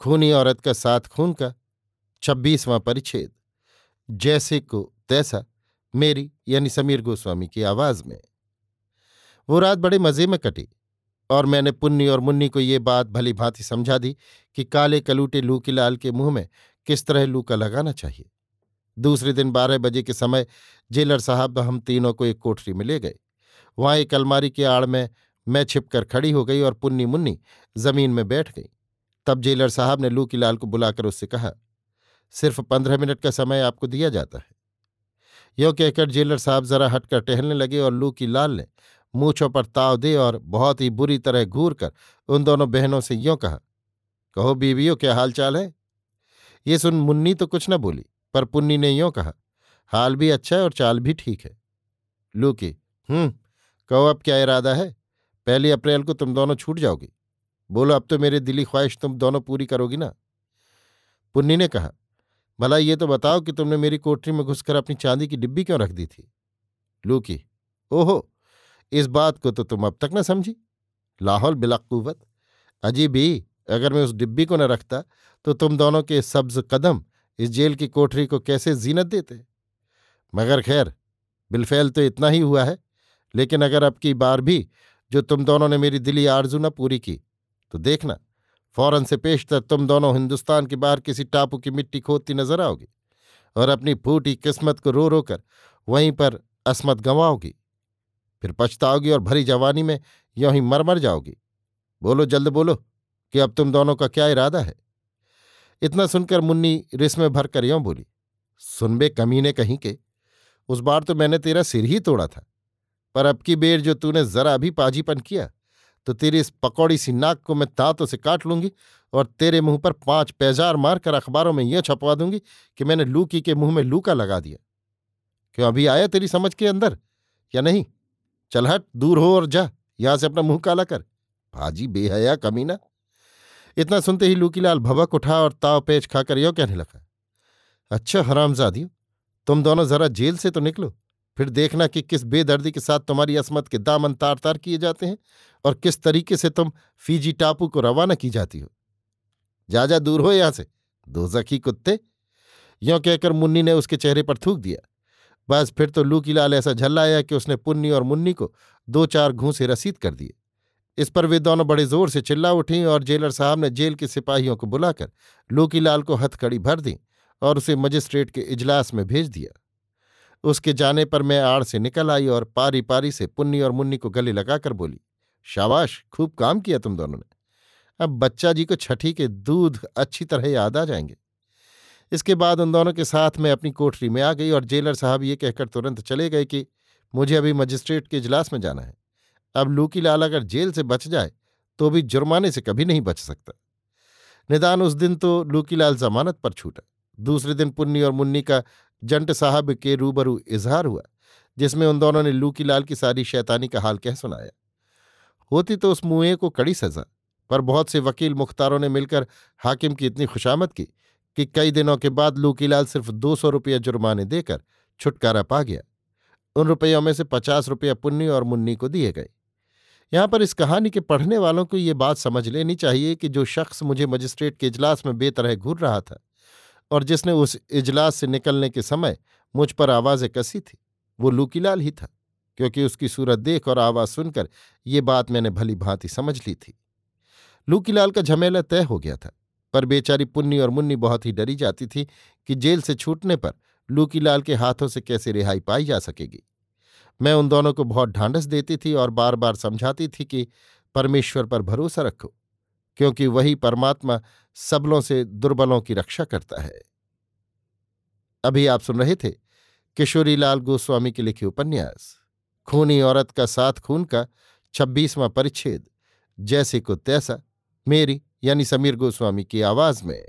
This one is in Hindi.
खूनी औरत का साथ खून का छब्बीसवां परिच्छेद। जैसे को तैसा मेरी यानी समीर गोस्वामी की आवाज़ में। वो रात बड़े मज़े में कटी और मैंने पुन्नी और मुन्नी को ये बात भली भांति समझा दी कि काले कलूटे लूकीलाल के मुँह में किस तरह लू का लगाना चाहिए। दूसरे दिन बारह बजे के समय जेलर साहब हम तीनों को एक कोठरी में ले गए। वहाँ एक अलमारी की आड़ में मैं छिपकर खड़ी हो गई और पुन्नी मुन्नी ज़मीन में बैठ गई। तब जेलर साहब ने लूकीलाल को बुलाकर उससे कहा, सिर्फ़ पंद्रह मिनट का समय आपको दिया जाता है। यो कहकर जेलर साहब जरा हटकर टहलने लगे और लू की लाल ने मूछों पर ताव दे और बहुत ही बुरी तरह घूर कर उन दोनों बहनों से यों कहा, कहो बीवियों, क्या हाल चाल है? ये सुन मुन्नी तो कुछ न बोली, पर पुन्नी ने यों कहा, हाल भी अच्छा है और चाल भी ठीक है। लू की हम्म कहो अब क्या इरादा है? पहली अप्रैल को तुम दोनों छूट जाओगी। बोलो, अब तो मेरे दिली ख्वाहिश तुम दोनों पूरी करोगी ना? पुन्नी ने कहा, भला ये तो बताओ कि तुमने मेरी कोठरी में घुसकर अपनी चांदी की डिब्बी क्यों रख दी थी? लूकी, ओहो, इस बात को तो तुम अब तक न समझी। लाहौल बिलाकुवत अजीब ही अगर मैं उस डिब्बी को न रखता तो तुम दोनों के सब्ज कदम इस जेल की कोठरी को कैसे जीनत देते? मगर खैर, बिलफैल तो इतना ही हुआ है, लेकिन अगर अब की बार भी जो तुम दोनों ने मेरी दिली आरज़ू न पूरी की तो देखना, फ़ौरन से पेशतर तुम दोनों हिंदुस्तान के बाहर किसी टापू की मिट्टी खोदती नज़र आओगी और अपनी फूटी किस्मत को रो रो कर वहीं पर असमत गंवाओगी। फिर पछताओगी और भरी जवानी में यों ही मर मर जाओगी। बोलो, जल्द बोलो कि अब तुम दोनों का क्या इरादा है? इतना सुनकर मुन्नी रिस में भरकर यों बोली सुनबे कमी ने कहीं के, उस बार तो मैंने तेरा सिर ही तोड़ा था, पर अब की बेर जो तूने जरा भी पाजीपन किया तो तेरी इस पकौड़ी सी नाक को मैं दांतों से काट लूँगी और तेरे मुँह पर पाँच पैजार मारकर अखबारों में यह छपवा दूँगी कि मैंने लूकी के मुँह में लूका लगा दिया। क्यों, अभी आया तेरी समझ के अंदर? या नहीं? चल हट, दूर हो और जा, यहाँ से अपना मुँह काला कर। भाजी बेहया कमीना। इतना सुनते ही लूकीलाल भवक उठा और ताव पेच खाकर यो कहने लगा अच्छा हरामजादियों, तुम दोनों जरा जेल से तो निकलो। फिर देखना कि किस बेदर्दी के साथ तुम्हारी असमत के दामन तार तार किए जाते हैं और किस तरीके से तुम फीजी टापू को रवाना की जाती हो। जा जा दूर हो यहाँ से दो जखी कुत्ते। यों कहकर मुन्नी ने उसके चेहरे पर थूक दिया। बस फिर तो लू की लाल ऐसा झल्लाया कि उसने पुन्नी और मुन्नी को दो चार घूंसे रसीद कर दिए। इस पर वे दोनों बड़े ज़ोर से चिल्ला उठी और जेलर साहब ने जेल के सिपाहियों को बुलाकर लूकी लाल को हथकड़ी भर दी और उसे मजिस्ट्रेट के इजलास में भेज दिया। उसके जाने पर मैं आड़ से निकल आई और पारी पारी से पुन्नी और मुन्नी को गले लगाकर बोली, शाबाश, खूब काम किया तुम दोनों ने। अब बच्चा जी को छठी के दूध अच्छी तरह याद आ जाएँगे। इसके बाद उन दोनों के साथ मैं अपनी कोठरी में आ गई और जेलर साहब ये कहकर तुरंत चले गए कि, मुझे अभी मजिस्ट्रेट के इजलास में जाना है। अब लूकी लाल अगर जेल से बच जाए तो भी जुर्माने से कभी नहीं बच सकता। निदान उस दिन तो लूकीलाल जमानत पर छूटा। दूसरे दिन पुन्नी और मुन्नी का जंट साहब के रूबरू इजहार हुआ, जिसमें उन दोनों ने लूकीलाल की सारी शैतानी का हाल कह सुनाया। होती तो उस मुएँ को कड़ी सजा, पर बहुत से वकील मुख्तारों ने मिलकर हाकिम की इतनी खुशामद की कि कई दिनों के बाद लूकीलाल सिर्फ़ दो सौ रुपये जुर्माने देकर छुटकारा पा गया। उन रुपयों में से पचास रुपया पुन्नी और मुन्नी को दिए गए। यहाँ पर इस कहानी के पढ़ने वालों को ये बात समझ लेनी चाहिए कि जो शख्स मुझे मजिस्ट्रेट के इजलास में बेतरह घूर रहा था और जिसने उस इजलास से निकलने के समय मुझ पर आवाज़ें कसी थी, वो लूकीलाल ही था, क्योंकि उसकी सूरत देख और आवाज़ सुनकर ये बात मैंने भली भांति समझ ली थी। लूकीलाल का झमेला तय हो गया था, पर बेचारी पुन्नी और मुन्नी बहुत ही डरी जाती थी कि जेल से छूटने पर लूकीलाल के हाथों से कैसे रिहाई पाई जा सकेगी। मैं उन दोनों को बहुत ढांढस देती थी और बार बार समझाती थी कि परमेश्वर पर भरोसा रखो क्योंकि वही परमात्मा सबलों से दुर्बलों की रक्षा करता है। अभी आप सुन रहे थे किशोरीलाल गोस्वामी के लिखे उपन्यास, खूनी औरत का साथ खून का छब्बीसवां परिच्छेद, जैसे को तैसा मेरी यानी समीर गोस्वामी की आवाज़ में।